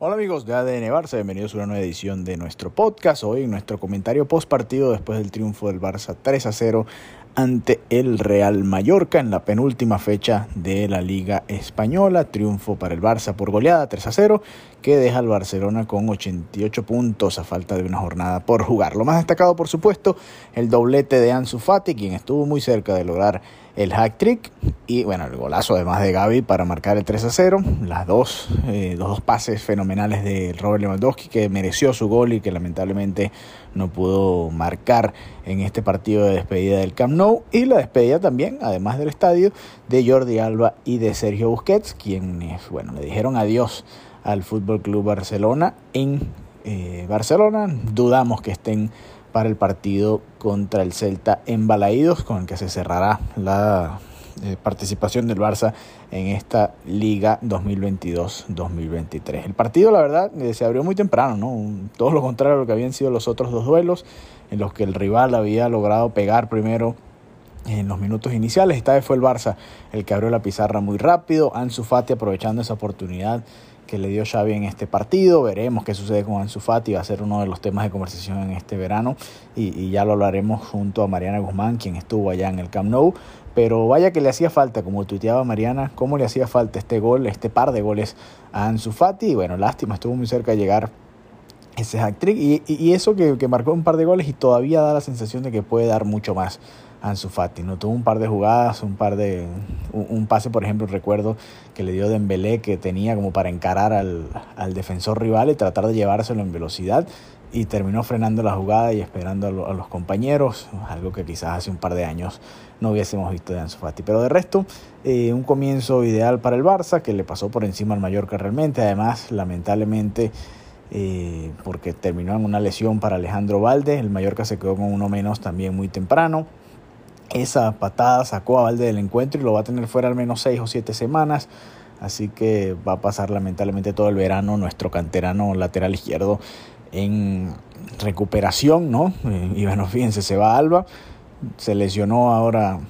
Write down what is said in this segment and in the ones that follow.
Hola amigos de ADN Barça, bienvenidos a una nueva edición de nuestro podcast. Hoy en nuestro comentario post partido después del triunfo del Barça 3 a 0 ante el Real Mallorca en la penúltima fecha de la Liga Española. Triunfo para el Barça por goleada 3 a 0 que deja al Barcelona con 88 puntos a falta de una jornada por jugar. Lo más destacado por supuesto el doblete de Ansu Fati quien estuvo muy cerca de lograr el hack trick y bueno, el golazo además de Gaby para marcar el 3 a 0. Las dos, eh, los dos pases fenomenales de Robert Lewandowski que mereció su gol y que lamentablemente no pudo marcar en este partido de despedida del Camp Nou. Y la despedida también, además del estadio, de Jordi Alba y de Sergio Busquets, quienes bueno, le dijeron adiós al Fútbol Club Barcelona en eh, Barcelona. Dudamos que estén para el partido contra el Celta en Balaídos, con el que se cerrará la eh, participación del Barça en esta Liga 2022-2023. El partido, la verdad, eh, se abrió muy temprano, ¿no? Todo lo contrario a lo que habían sido los otros dos duelos, en los que el rival había logrado pegar primero en los minutos iniciales. Esta vez fue el Barça el que abrió la pizarra muy rápido. Ansu Fati aprovechando esa oportunidad que le dio Xavi en este partido. Veremos qué sucede con Ansu Fati, va a ser uno de los temas de conversación en este verano y, ya lo hablaremos junto a Mariana Guzmán, quien estuvo allá en el Camp Nou. Pero vaya que le hacía falta, como tuiteaba Mariana, cómo le hacía falta este gol, este par de goles a Ansu Fati. Y bueno, lástima, estuvo muy cerca de llegar ese hack trick y, eso que marcó un par de goles y todavía da la sensación de que puede dar mucho más. Ansu Fati. No tuvo un par de jugadas, un par de un, pase, por ejemplo, recuerdo que le dio Dembélé que tenía como para encarar al, al, defensor rival y tratar de llevárselo en velocidad y terminó frenando la jugada y esperando a, los compañeros, algo que quizás hace un par de años no hubiésemos visto de Ansu Fati. Pero de resto, eh, un comienzo ideal para el Barça que le pasó por encima al Mallorca realmente. Además, lamentablemente eh, porque terminó en una lesión para Alejandro Valde. El Mallorca se quedó con uno menos también muy temprano. Esa patada sacó a Valde del encuentro y lo va a tener fuera al menos seis o siete semanas. Así que va a pasar lamentablemente todo el verano nuestro canterano lateral izquierdo en recuperación, ¿no? Eh, y bueno, fíjense, se va Alba, se lesionó ahora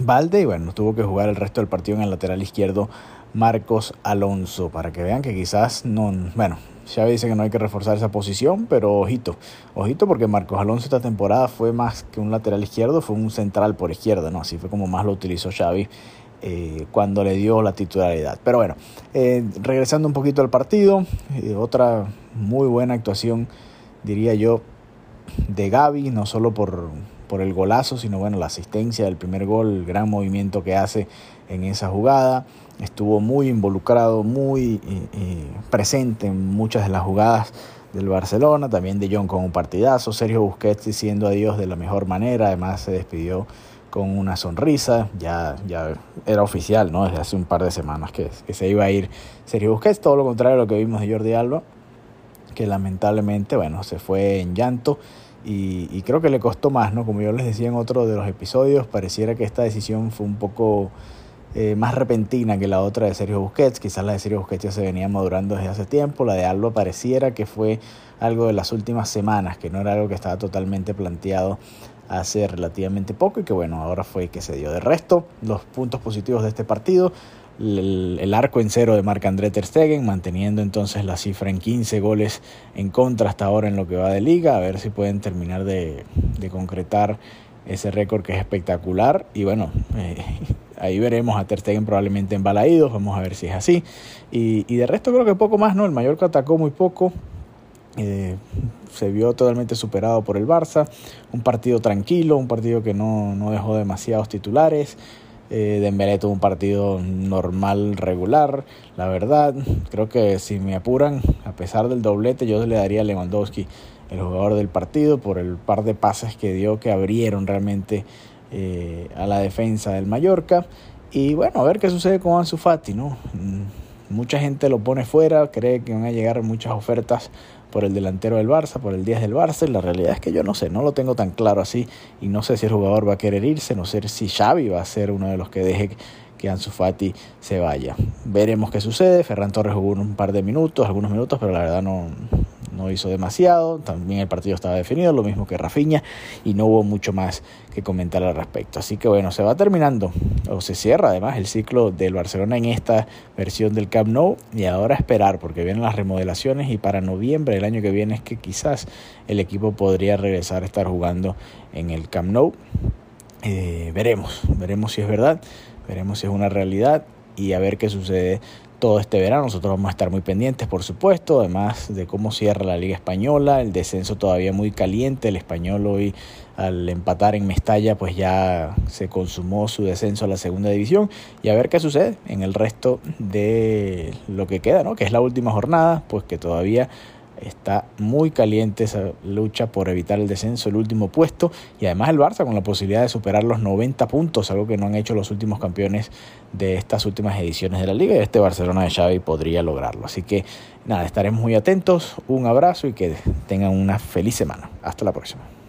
Valde y bueno, tuvo que jugar el resto del partido en el lateral izquierdo Marcos Alonso, para que vean que quizás no, bueno, Xavi dice que no hay que reforzar esa posición, pero ojito, ojito porque Marcos Alonso esta temporada fue más que un lateral izquierdo, fue un central por izquierda, ¿no? Así fue como más lo utilizó Xavi eh, cuando le dio la titularidad. Pero bueno, eh, regresando un poquito al partido, eh, otra muy buena actuación, diría yo, de Gaby, no solo por, por el golazo, sino bueno, la asistencia del primer gol, el gran movimiento que hace en esa jugada. Estuvo muy involucrado, muy eh, eh, presente en muchas de las jugadas del Barcelona, también de Jong con un partidazo, Sergio Busquets diciendo adiós de la mejor manera, además se despidió con una sonrisa, ya, ya era oficial, ¿no? Desde hace un par de semanas que, que se iba a ir Sergio Busquets, todo lo contrario a lo que vimos de Jordi Alba, que lamentablemente, bueno, se fue en llanto y, creo que le costó más, ¿no? Como yo les decía en otro de los episodios, pareciera que esta decisión fue un poco eh, más repentina que la otra de Sergio Busquets. Quizás la de Sergio Busquets ya se venía madurando desde hace tiempo. La de Alba pareciera que fue algo de las últimas semanas, que no era algo que estaba totalmente planteado hace relativamente poco y que bueno, ahora fue que se dio. De resto, los puntos positivos de este partido, el, arco en cero de Marc-André Ter Stegen, manteniendo entonces la cifra en 15 goles en contra hasta ahora en lo que va de liga, a ver si pueden terminar de, concretar ese récord que es espectacular y bueno, eh, ahí veremos a Ter Stegen probablemente en balaídos, vamos a ver si es así y, y de resto creo que poco más, ¿no? El Mallorca atacó muy poco, eh, se vio totalmente superado por el Barça, un partido tranquilo, un partido que no, no dejó demasiados titulares, eh, Dembélé tuvo un partido normal, regular, la verdad. Creo que si me apuran, a pesar del doblete, yo le daría a Lewandowski el jugador del partido por el par de pases que dio que abrieron realmente eh, a la defensa del Mallorca. Y bueno, a ver qué sucede con Ansu Fati, ¿no? Mm, mucha gente lo pone fuera, cree que van a llegar muchas ofertas por el delantero del Barça, por el 10 del Barça. la realidad es que yo no sé, no lo tengo tan claro así. Y no sé si el jugador va a querer irse, no sé si Xavi va a ser uno de los que deje que Ansu Fati se vaya. Veremos qué sucede. Ferran Torres jugó un par de minutos, algunos minutos, pero la verdad no, no hizo demasiado, también el partido estaba definido, lo mismo que Rafinha, y no hubo mucho más que comentar al respecto. Así que bueno, se va terminando, o se cierra además el ciclo del Barcelona en esta versión del Camp Nou, y ahora esperar, porque vienen las remodelaciones, y para noviembre del año que viene es que quizás el equipo podría regresar a estar jugando en el Camp Nou. Eh, veremos, veremos si es verdad, veremos si es una realidad y a ver qué sucede todo este verano. Nosotros vamos a estar muy pendientes, por supuesto, además de cómo cierra la Liga Española, el descenso todavía muy caliente, el español hoy al empatar en Mestalla pues ya se consumó su descenso a la segunda división y a ver qué sucede en el resto de lo que queda, ¿no? que es la última jornada, pues que todavía Está muy caliente esa lucha por evitar el descenso, el último puesto. Y además el Barça con la posibilidad de superar los 90 puntos, algo que no han hecho los últimos campeones de estas últimas ediciones de la liga. Y este Barcelona de Xavi podría lograrlo. Así que nada, estaremos muy atentos. Un abrazo y que tengan una feliz semana. Hasta la próxima.